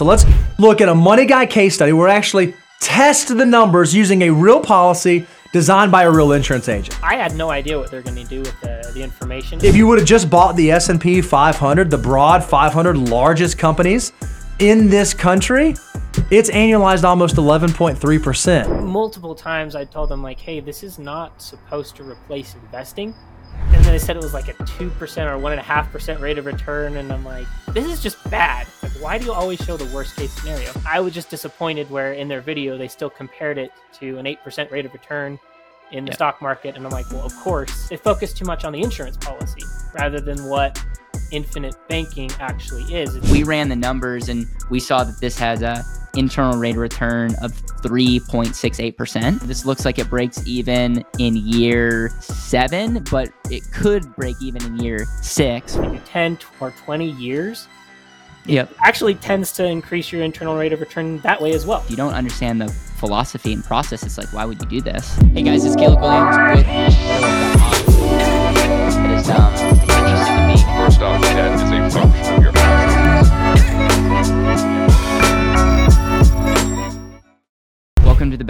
So let's look at a Money Guy case study where we actually test the numbers using a real policy designed by a real insurance agent. I had no idea what they're going to do with the, the information. If you would have just bought the S&P 500, the broad 500 largest companies in this country, it's annualized almost 11.3%. Multiple times I told them like, "Hey, this is not supposed to replace investing." And then they said it was like a 2% or 1.5% rate of return. And I'm like, this is just bad. Like, why do you always show the worst case scenario? I was just disappointed where in their video they still compared it to an 8% rate of return in the Yeah. stock market. And I'm like, well, of course, they focus too much on the insurance policy rather than what infinite banking actually is. We ran the numbers and we saw that this has a internal rate of return of 3.68%. This looks like it breaks even in year 7, but it could break even in year 6. Maybe 10 or 20 years Yep. actually tends to increase your internal rate of return that way as well. If you don't understand the philosophy and process, it's like, why would you do this? Hey guys, it's Caleb Guilliams with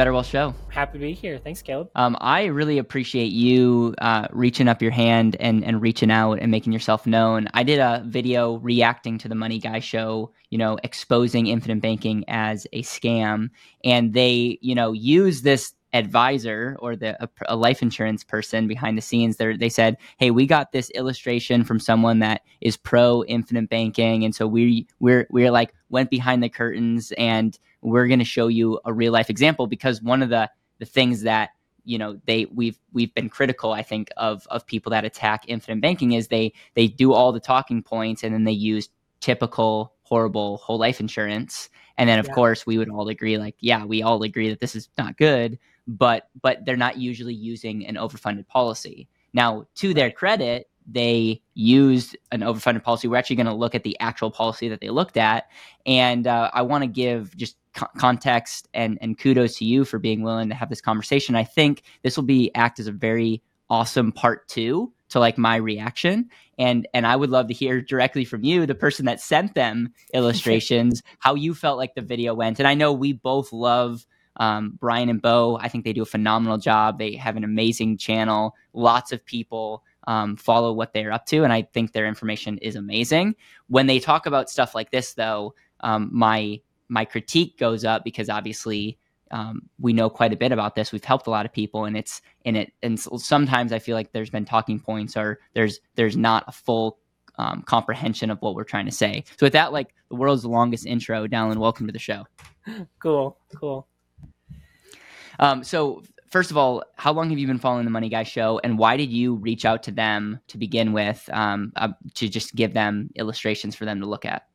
Better Wealth Show. Happy to be here. Thanks, Caleb. Um, I really appreciate you uh, reaching up your hand and, and reaching out and making yourself known. I did a video reacting to the Money Guy show, you know, exposing infinite banking as a scam. And they, you know, use this advisor or the a, a life insurance person behind the scenes they they said hey we got this illustration from someone that is pro infinite banking and so we we're we're like went behind the curtains and we're going to show you a real life example because one of the the things that you know they we've we've been critical i think of of people that attack infinite banking is they they do all the talking points and then they use typical horrible whole life insurance and then of Yeah. course we would all agree like yeah we all agree that this is not good but but they're not usually using an overfunded policy. Now to their credit they used an overfunded policy. We're actually going to look at the actual policy that they looked at. And uh, i want to give just co- context and and kudos to you for being willing to have this conversation. I think this will be act as a very awesome part two to like my reaction. And and i would love to hear directly from you the person that sent them illustrations how you felt like the video went. And i know we both love um, brian and bo i think they do a phenomenal job they have an amazing channel lots of people um, follow what they're up to and i think their information is amazing when they talk about stuff like this though um, my my critique goes up because obviously um, we know quite a bit about this. We've helped a lot of people, and it's in it. And sometimes I feel like there's been talking points, or there's there's not a full um, comprehension of what we're trying to say. So with that, like the world's longest intro, Dallin, welcome to the show. Cool, cool. Um, so first of all, how long have you been following the Money Guy show, and why did you reach out to them to begin with um, uh, to just give them illustrations for them to look at?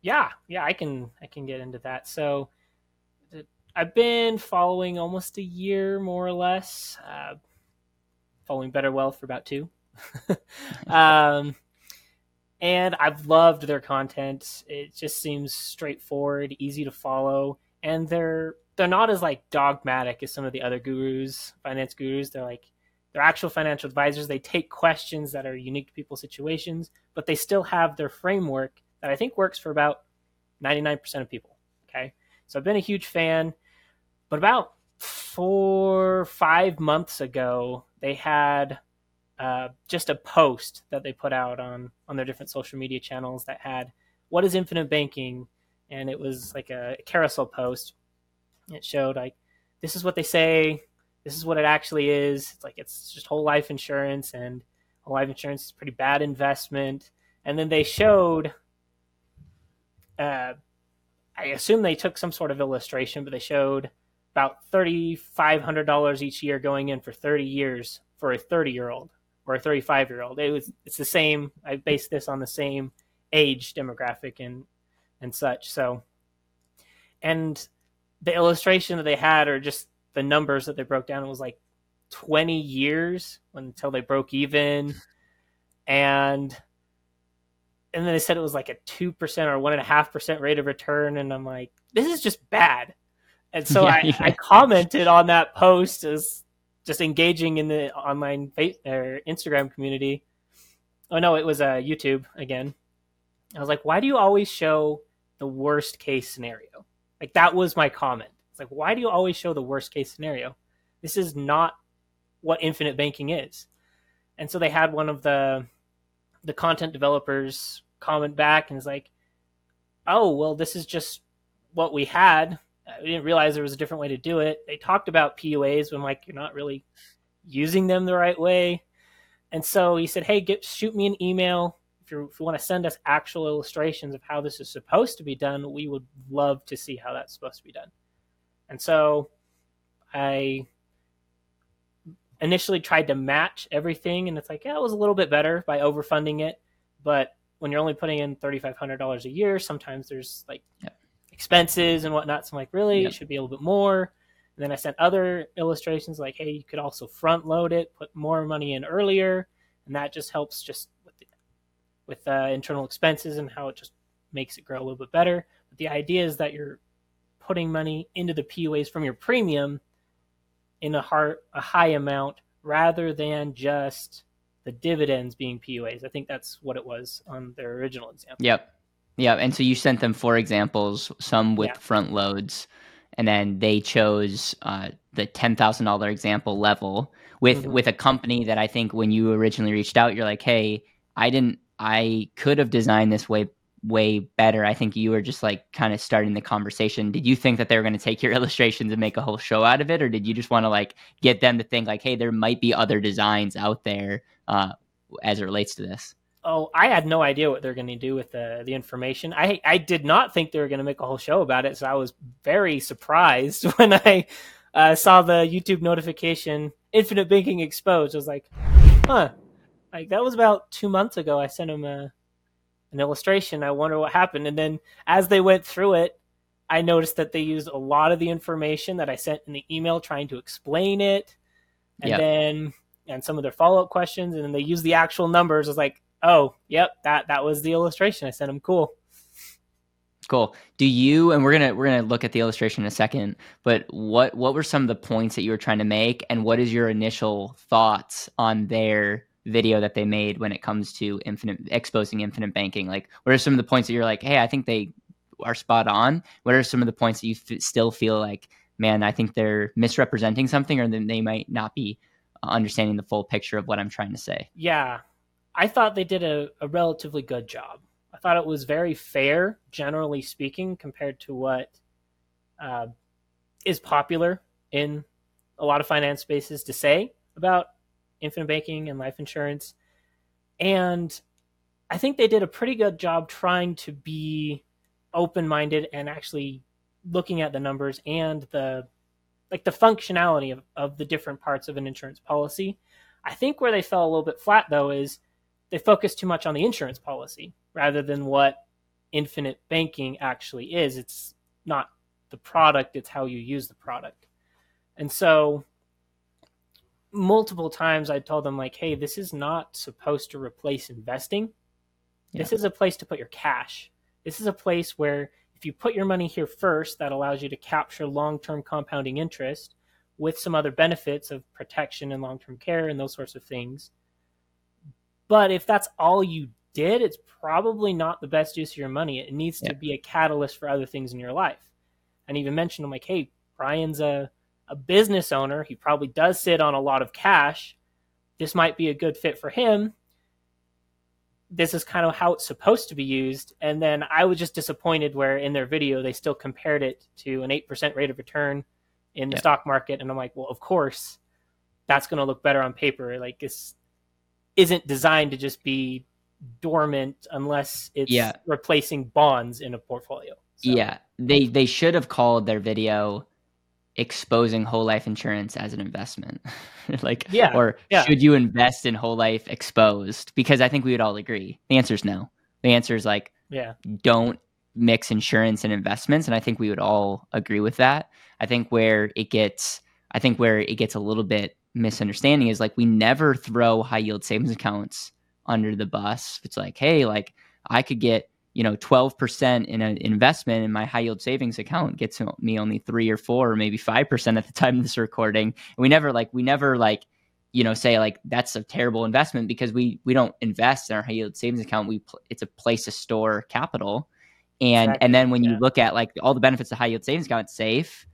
Yeah, yeah, I can I can get into that. So I've been following almost a year, more or less. Uh, following Better Wealth for about two, um, and I've loved their content. It just seems straightforward, easy to follow, and they're they're not as like dogmatic as some of the other gurus, finance gurus. They're like they're actual financial advisors. They take questions that are unique to people's situations, but they still have their framework that I think works for about 99% of people. Okay. So I've been a huge fan, but about four, five months ago, they had uh, just a post that they put out on, on their different social media channels that had, What is infinite banking? And it was like a carousel post. It showed, like, this is what they say, this is what it actually is. It's like, it's just whole life insurance, and whole life insurance is pretty bad investment. And then they showed uh, I assume they took some sort of illustration, but they showed about thirty five hundred dollars each year going in for thirty years for a thirty year old or a thirty five year old. It was it's the same. I based this on the same age demographic and and such. So, and the illustration that they had, or just the numbers that they broke down, it was like twenty years until they broke even, and and then they said it was like a two percent or one and a half percent rate of return, and I'm like, this is just bad. And so Yeah, I, yeah. I commented on that post as just engaging in the online or Instagram community. Oh no, it was uh, YouTube again. I was like, why do you always show the worst case scenario. Like that was my comment. It's like, why do you always show the worst case scenario? This is not what infinite banking is. And so they had one of the the content developers comment back and is like, "Oh, well, this is just what we had. Uh, we didn't realize there was a different way to do it." They talked about PUAs, I'm like, "You're not really using them the right way." And so he said, "Hey, get shoot me an email you if you want to send us actual illustrations of how this is supposed to be done. We would love to see how that's supposed to be done." And so I initially tried to match everything, and it's like, yeah, it was a little bit better by overfunding it, but when you're only putting in thirty five hundred dollars a year, sometimes there's like Yep. expenses and whatnot. So I'm like, really, Yep. it should be a little bit more. And then I sent other illustrations like, hey, you could also front load it, put more money in earlier, and that just helps just with uh, internal expenses and how it just makes it grow a little bit better. But the idea is that you're putting money into the PUAs from your premium in a, hard, a high amount rather than just the dividends being PUAs. I think that's what it was on their original example. Yep. Yep. And so you sent them four examples, some with Yeah. front loads, and then they chose uh, the ten thousand dollar example level with Mhm. with a company that I think when you originally reached out, you're like, hey, I didn't, I could have designed this way way better. I think you were just like kind of starting the conversation. Did you think that they were going to take your illustrations and make a whole show out of it, or did you just want to like get them to think like, hey, there might be other designs out there uh, as it relates to this? Oh, I had no idea what they're going to do with the the information. I I did not think they were going to make a whole show about it, so I was very surprised when I uh, saw the YouTube notification "Infinite Banking Exposed." I was like, "Huh!" Like that was about two months ago. I sent them a an illustration. I wonder what happened. And then as they went through it, I noticed that they used a lot of the information that I sent in the email trying to explain it, and Yep. then and some of their follow up questions, and then they used the actual numbers. I was like, oh, yep, that that was the illustration I sent them. Cool. Cool. Do you and we're gonna we're gonna look at the illustration in a second, but what what were some of the points that you were trying to make, and what is your initial thoughts on their video that they made when it comes to infinite exposing infinite banking? Like, what are some of the points that you're like, hey, I think they are spot on? What are some of the points that you f- still feel like, man, I think they're misrepresenting something, or then they might not be uh, understanding the full picture of what I'm trying to say? Yeah, I thought they did a, a relatively good job. I thought it was very fair, generally speaking, compared to what uh, is popular in a lot of finance spaces to say about infinite banking and life insurance. And I think they did a pretty good job trying to be open minded and actually looking at the numbers and the like the functionality of, of the different parts of an insurance policy. I think where they fell a little bit flat though is they focused too much on the insurance policy rather than what infinite banking actually is. It's not the product, it's how you use the product. And so multiple times I told them like, "Hey, this is not supposed to replace investing. This is a place to put your cash. This is a place where if you put your money here first, that allows you to capture long-term compounding interest with some other benefits of protection and long-term care and those sorts of things. But if that's all you did, it's probably not the best use of your money. It needs Yeah. to be a catalyst for other things in your life. And even mentioned, I'm like, hey, Brian's a, a business owner. He probably does sit on a lot of cash. This might be a good fit for him. This is kind of how it's supposed to be used. And then I was just disappointed where in their video they still compared it to an 8% rate of return in the Yeah. stock market. And I'm like, well, of course, that's going to look better on paper. Like, this isn't designed to just be dormant unless it's Yeah. replacing bonds in a portfolio. So, Yeah, they they should have called their video exposing whole life insurance as an investment. like Yeah, or yeah. should you invest in whole life exposed? Because I think we would all agree. The answer is no. The answer is like Yeah. don't mix insurance and investments and I think we would all agree with that. I think where it gets I think where it gets a little bit misunderstanding is like we never throw high yield savings accounts under the bus. It's like, hey, like I could get, you know, 12% in an investment in my high yield savings account gets me only 3 or 4 or maybe 5% at the time of this recording. And we never like we never like you know say like that's a terrible investment because we we don't invest in our high yield savings account we it's a place to store capital And Exactly, and then when you look at like all the benefits of high yield savings account, it's safe.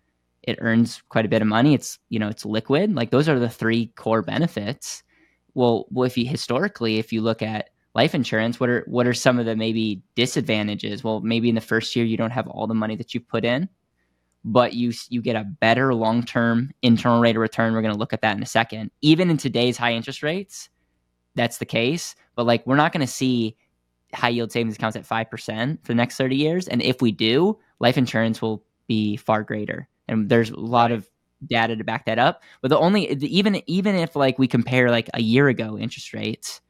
It earns quite a bit of money. It's you know it's liquid. Like those are the three core benefits. Well, well, if you historically, if you look at life insurance, what are what are some of the maybe disadvantages? Well, maybe in the first year you don't have all the money that you put in, but you you get a better long term internal rate of return. We're going to look at that in a second. Even in today's high interest rates, that's the case. But like we're not going to see high yield savings accounts at five percent for the next thirty years, and if we do, life insurance will be far greater. And there's a lot of data to back that up. But the only even even if like we compare like a year ago interest rates,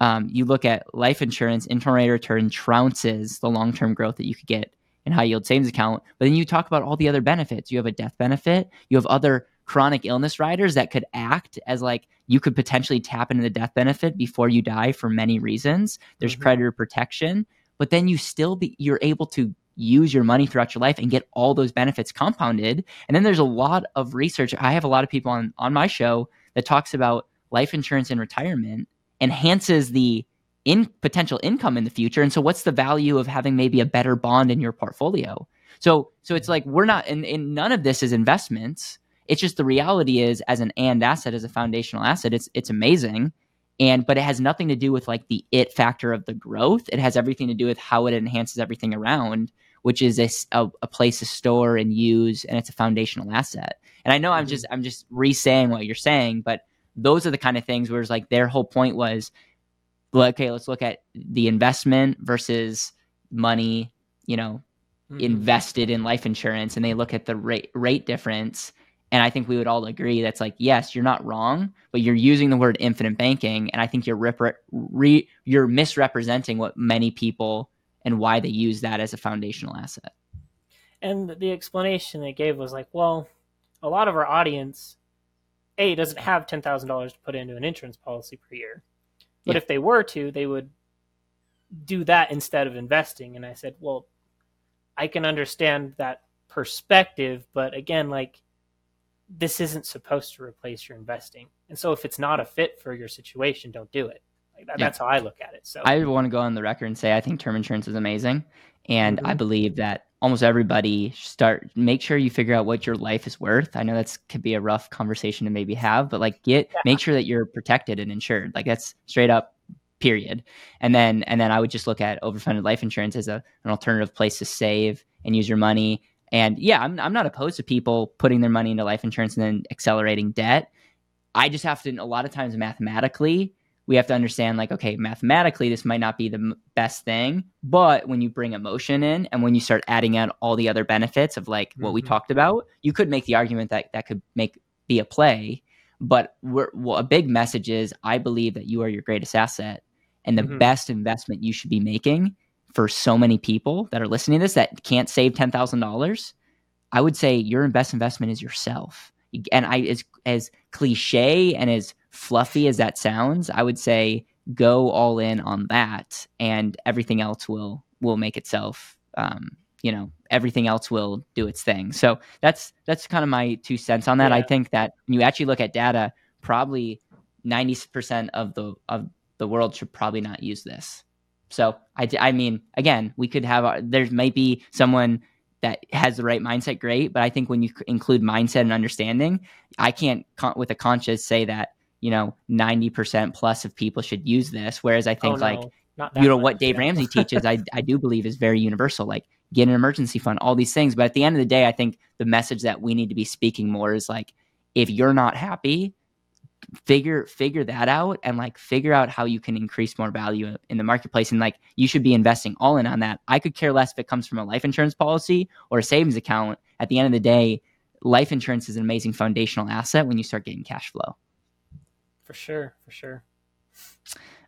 um, you look at life insurance internal rate of return trounces the long term growth that you could get in high yield savings account. But then you talk about all the other benefits. You have a death benefit. You have other chronic illness riders that could act as like you could potentially tap into the death benefit before you die for many reasons. There's Mhm. predator protection, but then you still be you're able to use your money throughout your life and get all those benefits compounded. And then there's a lot of research. I have a lot of people on on my show that talks about life insurance in retirement enhances the in potential income in the future. And so what's the value of having maybe a better bond in your portfolio? So so it's like we're not and, and none of this is investments. It's just the reality is as an and asset, as a foundational asset, it's it's amazing. And but it has nothing to do with like the it factor of the growth. It has everything to do with how it enhances everything around, which is a a place to store and use, and it's a foundational asset. And I know I'm Mhm. just I'm just re-saying what you're saying, but those are the kind of things where it's like their whole point was, okay, let's look at the investment versus money, you know, Mhm. invested in life insurance and they look at the rate rate difference and i think we would all agree that's like yes you're not wrong but you're using the word infinite banking and i think you're repre- re- you're misrepresenting what many people and why they use that as a foundational asset And the explanation they gave was like, well, a lot of our audience, A, doesn't have $10,000 to put into an insurance policy per year. But Yeah. if they were to, they would do that instead of investing. And I said, well, I can understand that perspective, but again, like, this isn't supposed to replace your investing. And so if it's not a fit for your situation, don't do it. Like that, Yeah. That's how I look at it. So i want to go on the record and say i think term insurance is amazing and i Mhm. believe that almost everybody start make sure you figure out what your life is worth i know that's could be a rough conversation to maybe have but like get Yeah. make sure that you're protected and insured like that's straight up period and then and then i would just look at overfunded life insurance as a, an alternative place to save and use your money and yeah I'm, I'm not opposed to people putting their money into life insurance and then accelerating debt i just have to a lot of times mathematically we have to understand like okay mathematically this might not be the m- best thing but when you bring emotion in and when you start adding out all the other benefits of like what we Mhm. talked about you could make the argument that that could make be a play but we're, well, a big message is i believe that you are your greatest asset and the Mhm. best investment you should be making for so many people that are listening to this that can't save $10000 i would say your best investment is yourself and i as as cliche and as fluffy as that sounds i would say go all in on that and everything else will will make itself um, you know everything else will do its thing. So that's that's kind of my two cents on that. I think that when you actually look at data probably 90% of the of the world should probably not use this. So I I mean again we could have our- there might be someone that has the right mindset great but i think when you include mindset and understanding i can't con- with a conscience say that you know 90% plus of people should use this whereas i oh, think Oh, like no, that you know much, what Dave yeah. Ramsey teaches, I I do believe is very universal. Like get an emergency fund, all these things. But at the end of the day, I think the message that we need to be speaking more is like, if you're not happy, figure figure that out and like figure out how you can increase more value in the marketplace. And like you should be investing all in on that. I could care less if it comes from a life insurance policy or a savings account. At the end of the day, life insurance is an amazing foundational asset when you start getting cash flow. For sure, for sure.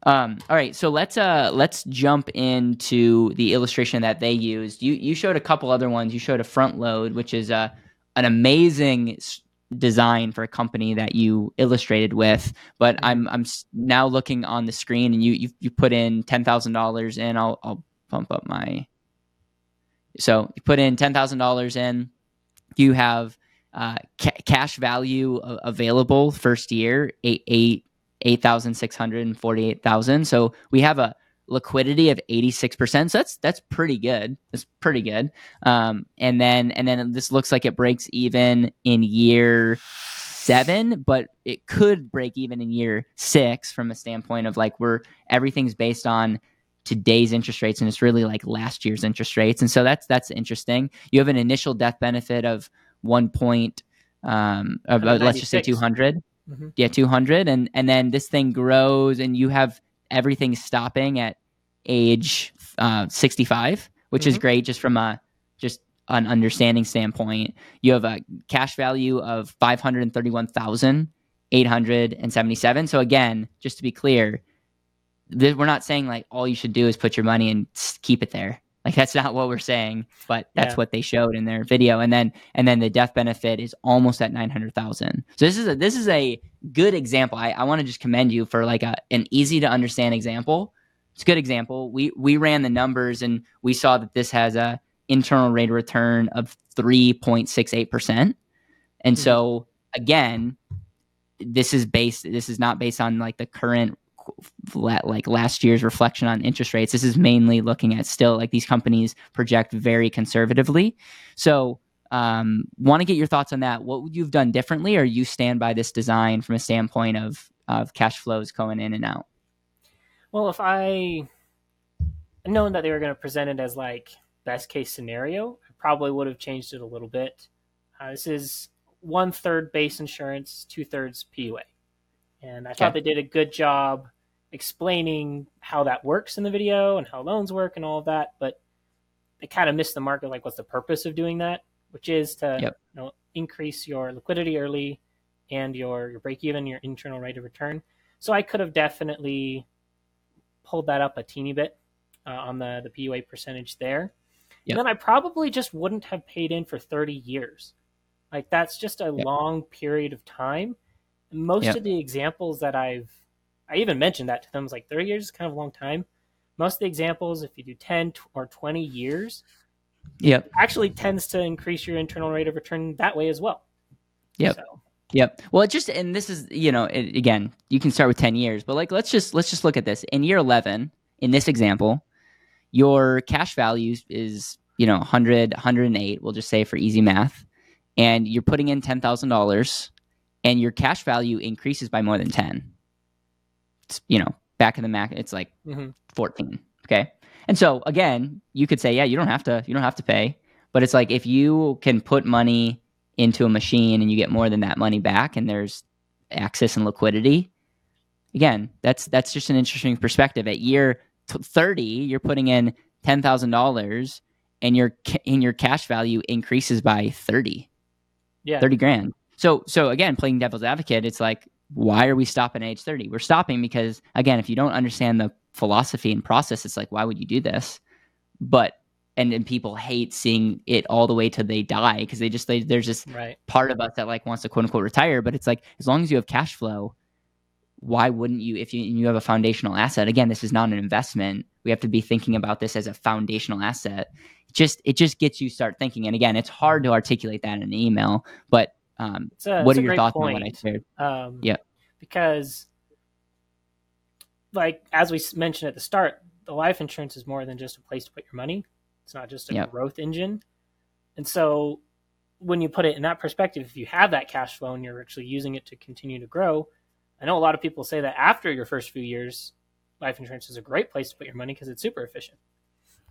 Um, all right, so let's uh let's jump into the illustration that they used. You you showed a couple other ones. You showed a front load, which is a an amazing s- design for a company that you illustrated with. But I'm I'm now looking on the screen, and you you, you put in ten thousand dollars in. I'll I'll pump up my. So you put in ten thousand dollars in. You have uh, ca- cash value available first year eight eight eight thousand six hundred and forty eight thousand. So we have a liquidity of 86%. So that's that's pretty good. That's pretty good. Um, and then and then this looks like it breaks even in year seven, but it could break even in year six from a standpoint of like we're everything's based on today's interest rates and it's really like last year's interest rates. And so that's that's interesting. You have an initial death benefit of one point um uh, let's just say 96. 200 Mhm. yeah 200 and and then this thing grows and you have everything stopping at age uh, 65 which is Mhm. great just from a just an understanding standpoint you have a cash value of 531877 so again just to be clear we're not saying like all you should do is put your money and keep it there like that's not what we're saying but that's Yeah. what they showed in their video. And then and then the death benefit is almost at 900000 so this is a this is a good example. I, I want to just commend you for like a, an easy to understand example. It's a good example. We we ran the numbers and we saw that this has a internal rate of return of 3.68% and hmm. so again this is based this is not based on like the current like last year's reflection on interest rates this is mainly looking at still like these companies project very conservatively. So um, want to get your thoughts on that. What would you've done differently or you stand by this design from a standpoint of of cash flows going in and out? Well, if I known that they were going to present it as like best case scenario, I probably would have changed it a little bit. Uh, this is one third base insurance, two thirds PUA, and I thought they did a good job explaining how that works in the video and how loans work and all of that. But they kind of missed the mark of like what's the purpose of doing that, which is to Yep. you know increase your liquidity early and your your break even, your internal rate of return. So I could have definitely pulled that up a teeny bit uh, on the the PUA percentage there. Yep. And then I probably just wouldn't have paid in for 30 years. Like that's just a Yep. long period of time. Most of the examples that I've I even mentioned that to them was like 30 years is kind of a long time. Most of the examples if you do 10 or 20 years yep actually tends to increase your internal rate of return that way as well. Yep. So, Yep. Well, it just and this is you know it, again you can start with ten years, but like let's just let's just look at this in year eleven in this example, your cash value is you know 100 108 we'll just say for easy math and you're putting in $10000 and your cash value increases by more than 10 it's you know back in the mac it's like mhm. 14 okay and so again you could say yeah you don't have to you don't have to pay but it's like if you can put money into a machine and you get more than that money back and there's access and liquidity again that's that's just an interesting perspective at year t- 30 you're putting in $10,000 and your ca- and your cash value increases by 30 yeah. 30 grand. So so again, playing devil's advocate, it's like why are we stopping at age 30? We're stopping because again, if you don't understand the philosophy and process, it's like why would you do this? But and, and people hate seeing it all the way till they die because they just they, there's this Right. part of us that like wants to quote unquote retire, but it's like as long as you have cash flow, why wouldn't you if you you have a foundational asset? Again, this is not an investment. We have to be thinking about this as a foundational asset. Just it just gets you start thinking. And again, it's hard to articulate that in an email, but um, a, what are your thoughts point. on what I shared? Um, Yeah. Because, like as we mentioned at the start, the life insurance is more than just a place to put your money. It's not just a Yep. growth engine. And so, when you put it in that perspective, if you have that cash flow and you're actually using it to continue to grow, I know a lot of people say that after your first few years, life insurance is a great place to put your money because it's super efficient.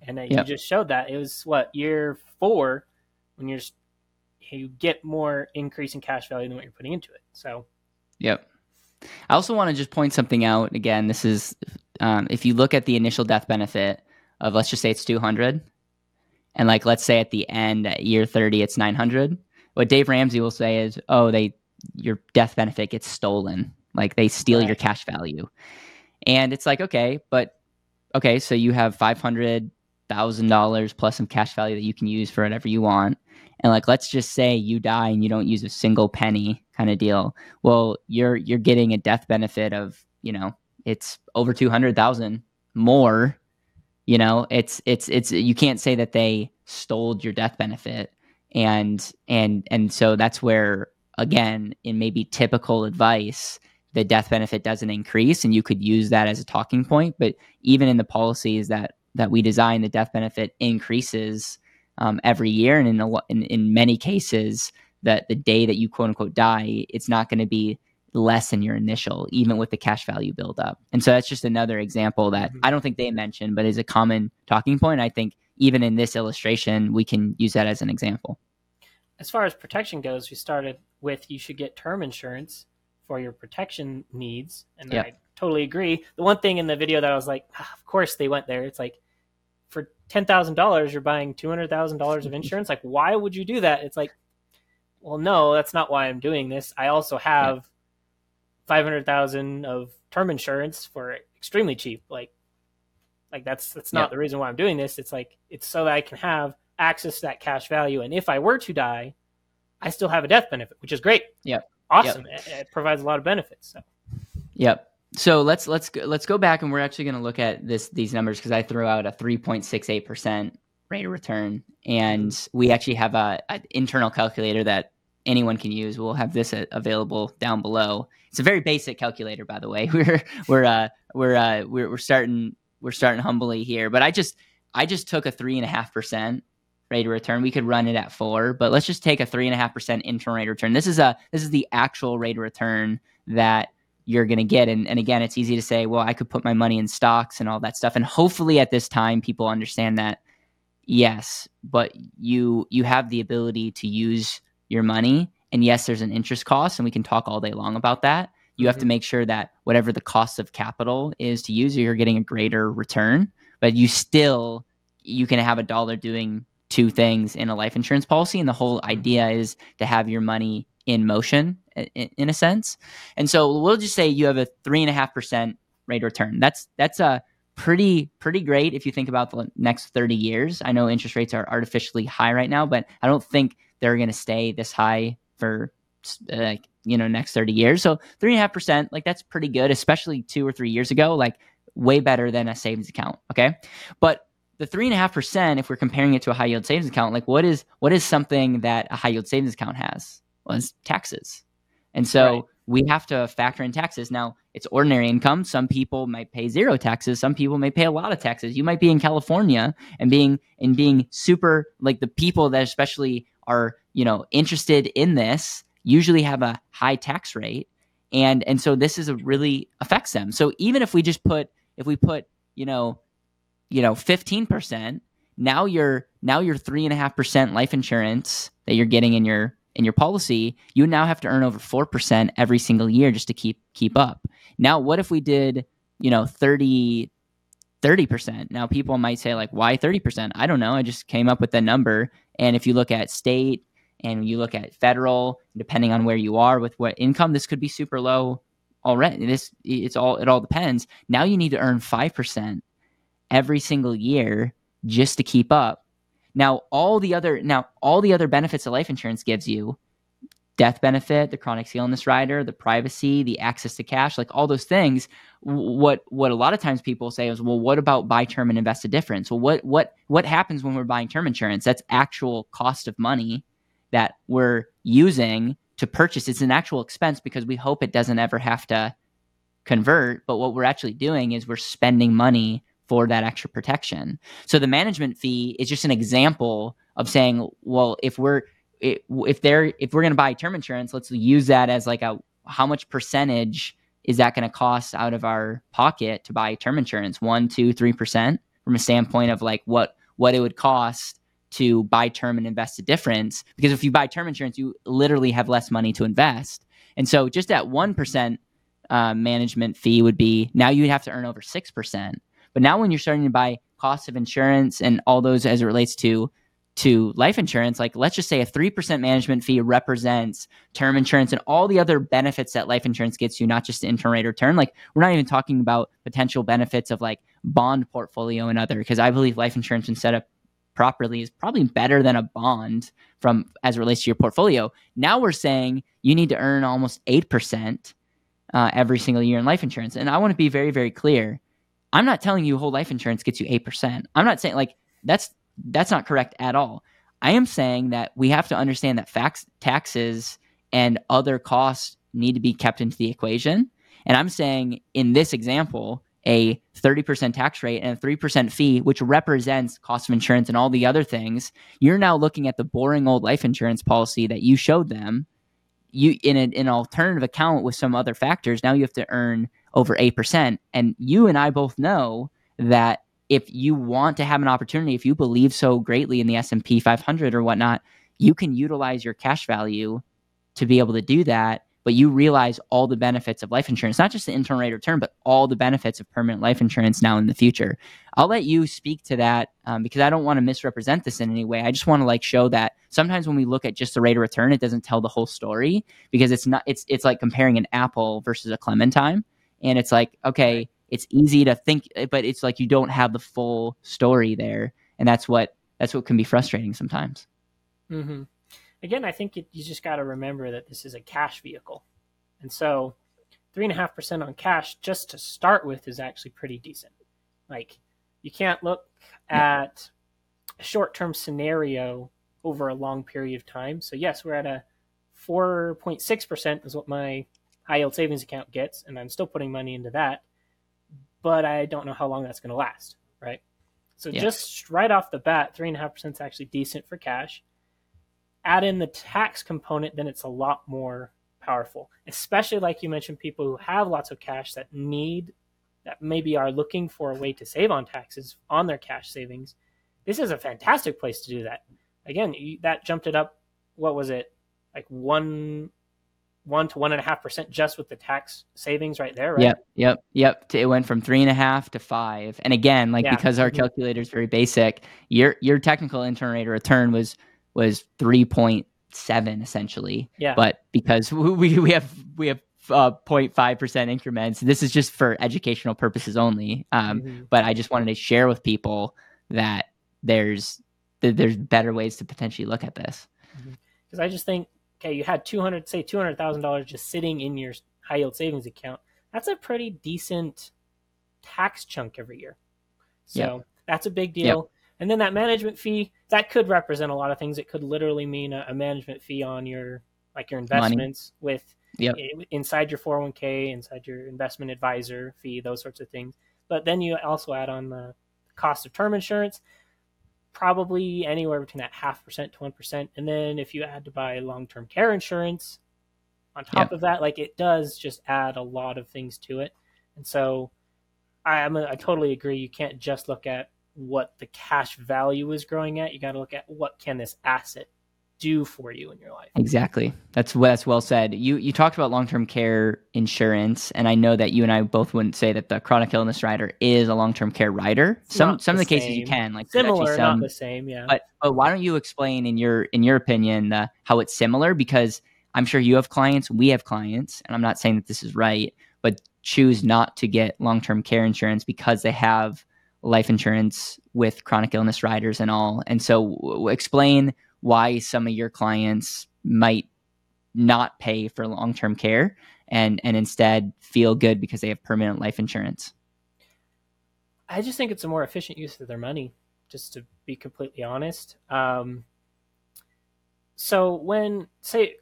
And uh, you just showed that it was what year four when you're you get more increase in cash value than what you're putting into it. So Yep. I also want to just point something out. Again, this is um, if you look at the initial death benefit of let's just say it's 200, and like let's say at the end at year 30 it's 900. What Dave Ramsey will say is, "Oh, they your death benefit gets stolen. Like they steal your cash value." And it's like, okay, but okay, so you have five hundred thousand dollars plus some cash value that you can use for whatever you want. And like, let's just say you die and you don't use a single penny, kind of deal. Well, you're you're getting a death benefit of you know it's over two hundred thousand more. You know, it's it's it's you can't say that they stole your death benefit, and and and so that's where again in maybe typical advice the death benefit doesn't increase and you could use that as a talking point but even in the policies that that we design the death benefit increases um, every year and in, a, in in many cases that the day that you quote unquote die it's not going to be less than your initial even with the cash value build up and so that's just another example that Mhm. i don't think they mentioned but is a common talking point i think even in this illustration we can use that as an example as far as protection goes, we started with you should get term insurance for your protection needs, and Yep. I totally agree. The one thing in the video that I was like, "Ah, of course they went there. It's like for ten thousand dollars, you're buying two hundred thousand dollars of insurance. Like, why would you do that? It's like, well, no, that's not why I'm doing this. I also have five hundred thousand of term insurance for extremely cheap. Like, like that's that's not Yep. the reason why I'm doing this. It's like it's so that I can have access to that cash value, and if I were to die, I still have a death benefit, which is great. Yeah, awesome. It, it provides a lot of benefits. So Yep. So let's let's go, let's go back and we're actually going to look at this these numbers because I threw out a 3.68 percent rate of return, and we actually have a an internal calculator that anyone can use. We'll have this a- available down below. It's a very basic calculator, by the way. We're we're uh, we're uh, we're we're starting we're starting humbly here, but I just I just took a three and a half percent rate of return. We could run it at four, but let's just take a three and a half percent internal rate of return. This is a this is the actual rate of return that you're going to get. And, and again, it's easy to say, well, I could put my money in stocks and all that stuff. And hopefully at this time, people understand that yes, but you you have the ability to use your money. And yes, there's an interest cost, and we can talk all day long about that. You have to mm-hmm. make sure that whatever the cost of capital is to use, you're getting a greater return. But you still you can have a dollar doing two things in a life insurance policy, and the whole mm-hmm. idea is to have your money in motion, in, in a sense. And so we'll just say you have a three and a half percent rate of return. That's that's a pretty pretty great if you think about the next 30 years. I know interest rates are artificially high right now, but I don't think they're going to stay this high for uh, like you know next 30 years. So three and a half percent, like that's pretty good, especially two or three years ago. Like way better than a savings account. Okay, but the three and a half percent, if we're comparing it to a high yield savings account, like what is what is something that a high yield savings account has? It's taxes. And so Right. we have to factor in taxes. Now, it's ordinary income. Some people might pay zero taxes. Some people may pay a lot of taxes. You might be in California and being and being super like the people that especially are, you know, interested in this usually have a high tax rate. And and so this is a really affects them. So even if we just put if we put, you know, you know, 15%, now you're now your three and a half percent life insurance that you're getting in your in your policy, you now have to earn over four percent every single year just to keep keep up. Now, what if we did, you know, 30 30%. Now people might say, like, why 30%? I don't know. I just came up with the number. And if you look at state and you look at federal, depending on where you are with what income, this could be super low already. This it's all it all depends. Now you need to earn five percent every single year just to keep up. Now all the other now all the other benefits that life insurance gives you, death benefit, the chronic illness rider, the privacy, the access to cash, like all those things. What what a lot of times people say is, well, what about buy term and invest a difference? Well, what what what happens when we're buying term insurance? That's actual cost of money that we're using to purchase. It's an actual expense because we hope it doesn't ever have to convert. But what we're actually doing is we're spending money for that extra protection. So the management fee is just an example of saying, well, if we're if they're if we're going to buy term insurance, let's use that as like a how much percentage is that going to cost out of our pocket to buy term insurance? One, two, three percent from a standpoint of like what what it would cost to buy term and invest a difference. Because if you buy term insurance, you literally have less money to invest. And so just that one percent uh, management fee would be now you'd have to earn over six percent. But now when you're starting to buy costs of insurance and all those as it relates to to life insurance, like let's just say a 3% management fee represents term insurance and all the other benefits that life insurance gets you, not just the internal rate return. Like we're not even talking about potential benefits of like bond portfolio and other, because I believe life insurance when set up properly is probably better than a bond from as it relates to your portfolio. Now we're saying you need to earn almost 8% uh, every single year in life insurance. And I want to be very, very clear. I'm not telling you whole life insurance gets you 8%. I'm not saying like that's that's not correct at all. I am saying that we have to understand that facts, taxes and other costs need to be kept into the equation. And I'm saying in this example, a 30% tax rate and a 3% fee, which represents cost of insurance and all the other things, you're now looking at the boring old life insurance policy that you showed them. You in, a, in an alternative account with some other factors, now you have to earn over 8%. And you and I both know that if you want to have an opportunity, if you believe so greatly in the S&P 500 or whatnot, you can utilize your cash value to be able to do that but you realize all the benefits of life insurance, not just the internal rate of return, but all the benefits of permanent life insurance now in the future. I'll let you speak to that um, because I don't want to misrepresent this in any way. I just want to like show that sometimes when we look at just the rate of return, it doesn't tell the whole story because it's not. It's it's like comparing an apple versus a clementine, and it's like okay, it's easy to think, but it's like you don't have the full story there, and that's what that's what can be frustrating sometimes. Mm-hmm again, I think it, you just got to remember that this is a cash vehicle. And so, 3.5% on cash just to start with is actually pretty decent. Like, you can't look at a short term scenario over a long period of time. So, yes, we're at a 4.6% is what my high yield savings account gets, and I'm still putting money into that. But I don't know how long that's going to last, right? So, yeah. just right off the bat, 3.5% is actually decent for cash add in the tax component, then it's a lot more powerful. Especially like you mentioned, people who have lots of cash that need, that maybe are looking for a way to save on taxes on their cash savings. This is a fantastic place to do that. Again, that jumped it up. What was it? Like one, one to one and a half percent just with the tax savings right there, right? Yep, yep, yep. It went from three and a half to five. And again, like yeah. because our mm-hmm. calculator is very basic, your your technical internal rate of return was was 3.7 essentially. Yeah. But because we, we have we have uh, 0.5% increments, this is just for educational purposes only. Um, mm-hmm. But I just wanted to share with people that there's that there's better ways to potentially look at this. Because mm-hmm. I just think, okay, you had 200, say $200,000 just sitting in your high yield savings account. That's a pretty decent tax chunk every year. So yep. that's a big deal. Yep. And then that management fee that could represent a lot of things. It could literally mean a, a management fee on your like your investments Money. with yep. inside your 401k, inside your investment advisor fee, those sorts of things. But then you also add on the cost of term insurance, probably anywhere between that half percent to one percent. And then if you add to buy long term care insurance on top yep. of that, like it does just add a lot of things to it. And so I, I'm a, I totally agree. You can't just look at what the cash value is growing at. You got to look at what can this asset do for you in your life. Exactly. That's that's well said. You you talked about long-term care insurance and I know that you and I both wouldn't say that the chronic illness rider is a long-term care rider. It's some some of the same. cases you can like similar some, not the same, yeah. But but why don't you explain in your in your opinion uh, how it's similar because I'm sure you have clients, we have clients, and I'm not saying that this is right, but choose not to get long-term care insurance because they have life insurance with chronic illness riders and all. And so, w- explain why some of your clients might not pay for long term care and and instead feel good because they have permanent life insurance. I just think it's a more efficient use of their money. Just to be completely honest. Um, so when say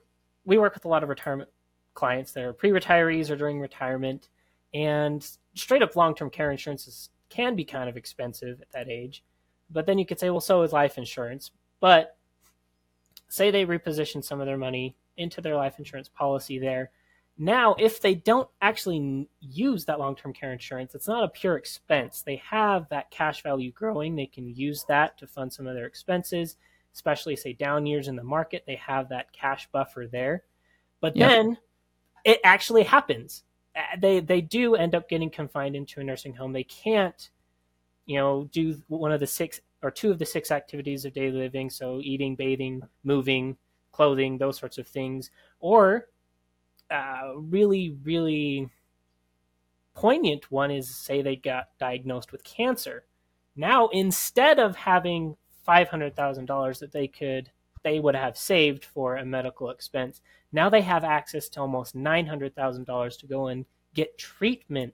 we work with a lot of retirement clients that are pre-retirees or during retirement, and straight up long-term care insurance is can be kind of expensive at that age. But then you could say, well, so is life insurance. But say they reposition some of their money into their life insurance policy there. Now, if they don't actually use that long term care insurance, it's not a pure expense. They have that cash value growing. They can use that to fund some of their expenses, especially, say, down years in the market. They have that cash buffer there. But yep. then it actually happens they they do end up getting confined into a nursing home. They can't, you know, do one of the six or two of the six activities of daily living. So eating, bathing, moving, clothing, those sorts of things, or uh, really, really poignant one is say they got diagnosed with cancer. Now, instead of having five hundred thousand dollars that they could they would have saved for a medical expense. Now they have access to almost $900,000 to go and get treatment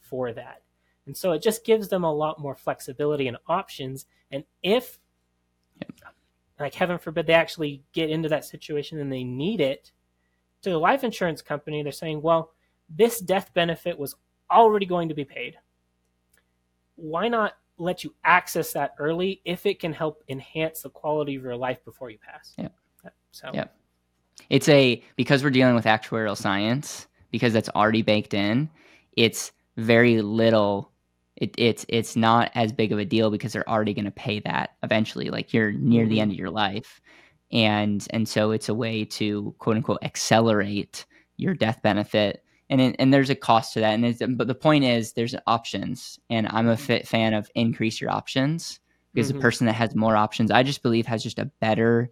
for that. And so it just gives them a lot more flexibility and options. And if, like heaven forbid, they actually get into that situation and they need it, to the life insurance company, they're saying, well, this death benefit was already going to be paid. Why not let you access that early if it can help enhance the quality of your life before you pass? Yeah. So Yeah. It's a because we're dealing with actuarial science because that's already baked in. It's very little. It, it's it's not as big of a deal because they're already going to pay that eventually. Like you're near the Mhm. end of your life, and and so it's a way to quote unquote accelerate your death benefit. And it, and there's a cost to that. And it's, but the point is, there's options, and I'm a fit fan of increase your options because Mhm. the person that has more options, I just believe, has just a better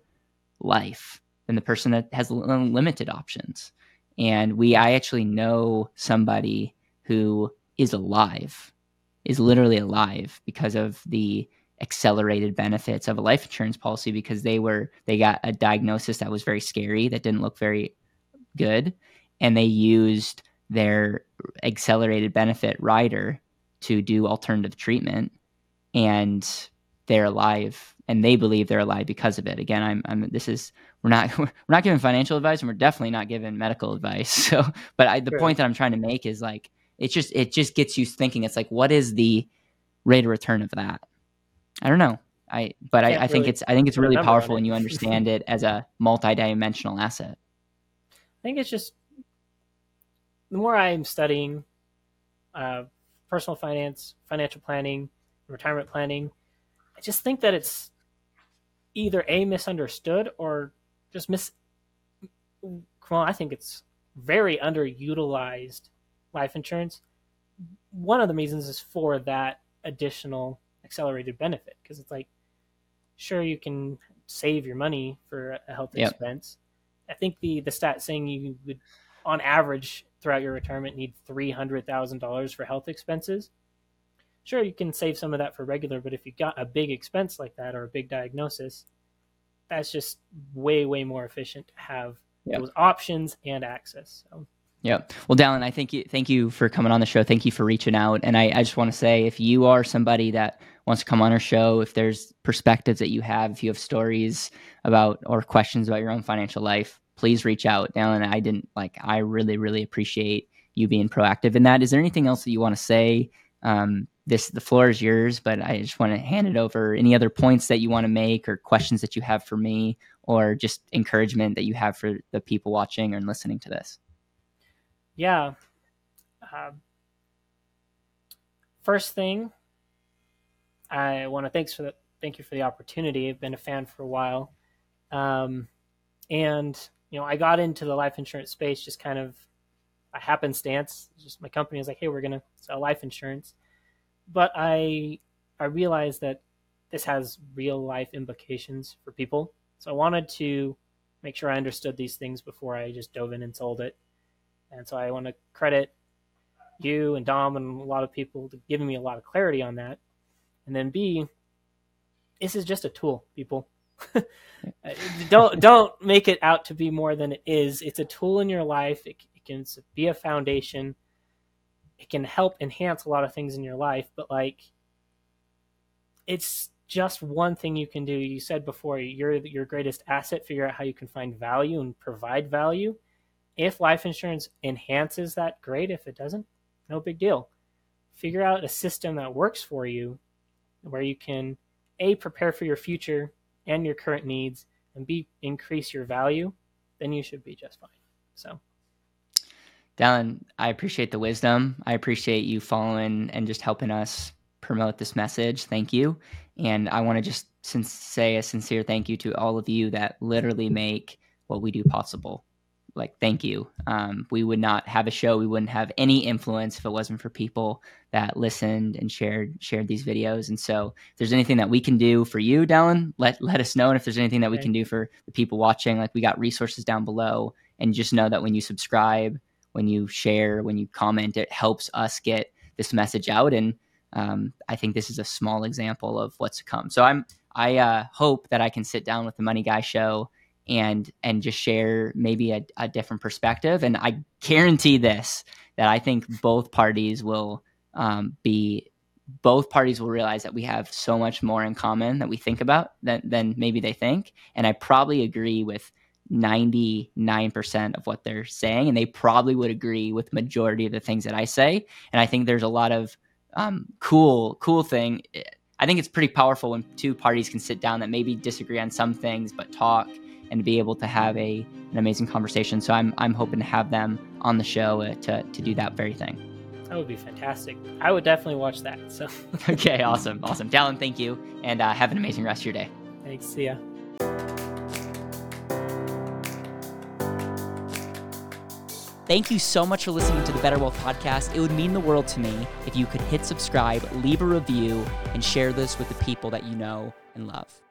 life than the person that has limited options. And we, I actually know somebody who is alive, is literally alive because of the accelerated benefits of a life insurance policy because they were they got a diagnosis that was very scary that didn't look very good and they used their accelerated benefit rider to do alternative treatment and they're alive and they believe they're alive because of it again i'm, I'm this is we're not we're not giving financial advice and we're definitely not giving medical advice so but I, the Sure. point that i'm trying to make is like it's just it just gets you thinking it's like what is the rate of return of that i don't know i but I, I think really it's i think it's really powerful it. when you understand it as a multi-dimensional asset I think it's just the more I'm studying uh, personal finance, financial planning, retirement planning, I just think that it's either a misunderstood or just mis. Well, I think it's very underutilized life insurance. One of the reasons is for that additional accelerated benefit because it's like, sure, you can save your money for a health Yep. expense. I think the the stat saying you would, on average, throughout your retirement, need three hundred thousand dollars for health expenses. Sure, you can save some of that for regular, but if you got a big expense like that or a big diagnosis, that's just way way more efficient to have Yep. those options and access. So, Yep. Well, Dallin, I thank you. Thank you for coming on the show. Thank you for reaching out. And I, I just want to say, if you are somebody that wants to come on our show, if there's perspectives that you have, if you have stories about or questions about your own financial life, please reach out. Dallin, I didn't like. I really, really appreciate you being proactive in that. Is there anything else that you want to say? Um, this the floor is yours, but I just want to hand it over. Any other points that you want to make, or questions that you have for me, or just encouragement that you have for the people watching or listening to this? Yeah. Uh, first thing, I want to thanks for the, thank you for the opportunity. I've been a fan for a while, um, and you know I got into the life insurance space just kind of a happenstance. Just my company was like, "Hey, we're gonna sell life insurance," but I I realized that this has real life implications for people. So I wanted to make sure I understood these things before I just dove in and sold it. And so I want to credit you and Dom and a lot of people to giving me a lot of clarity on that. And then B, this is just a tool, people. Uh, don't don't make it out to be more than it is. It's a tool in your life. It, it can be a foundation. It can help enhance a lot of things in your life, but like it's just one thing you can do. You said before, you're your greatest asset. Figure out how you can find value and provide value. If life insurance enhances that, great. If it doesn't, no big deal. Figure out a system that works for you where you can A, prepare for your future and your current needs, and B, increase your value, then you should be just fine. So, Dallin, I appreciate the wisdom. I appreciate you following and just helping us promote this message. Thank you. And I want to just sin- say a sincere thank you to all of you that literally make what we do possible. Like, thank you. Um, we would not have a show. We wouldn't have any influence if it wasn't for people that listened and shared shared these videos. And so, if there's anything that we can do for you, Dallin, let let us know. And if there's anything that we can do for the people watching, like we got resources down below. And just know that when you subscribe, when you share, when you comment, it helps us get this message out. And um, I think this is a small example of what's to come. So I'm I uh, hope that I can sit down with the Money Guy Show and and just share maybe a, a different perspective. And I guarantee this that I think both parties will um, be both parties will realize that we have so much more in common that we think about than, than maybe they think. And I probably agree with 99% of what they're saying and they probably would agree with majority of the things that I say and I think there's a lot of um, cool cool thing I think it's pretty powerful when two parties can sit down that maybe disagree on some things but talk and be able to have a an amazing conversation so I'm I'm hoping to have them on the show uh, to to do that very thing That would be fantastic. I would definitely watch that. So okay awesome awesome Dallin thank you and uh, have an amazing rest of your day thanks. See ya. Thank you so much for listening to the Better Wealth Podcast. It would mean the world to me if you could hit subscribe, leave a review, and share this with the people that you know and love.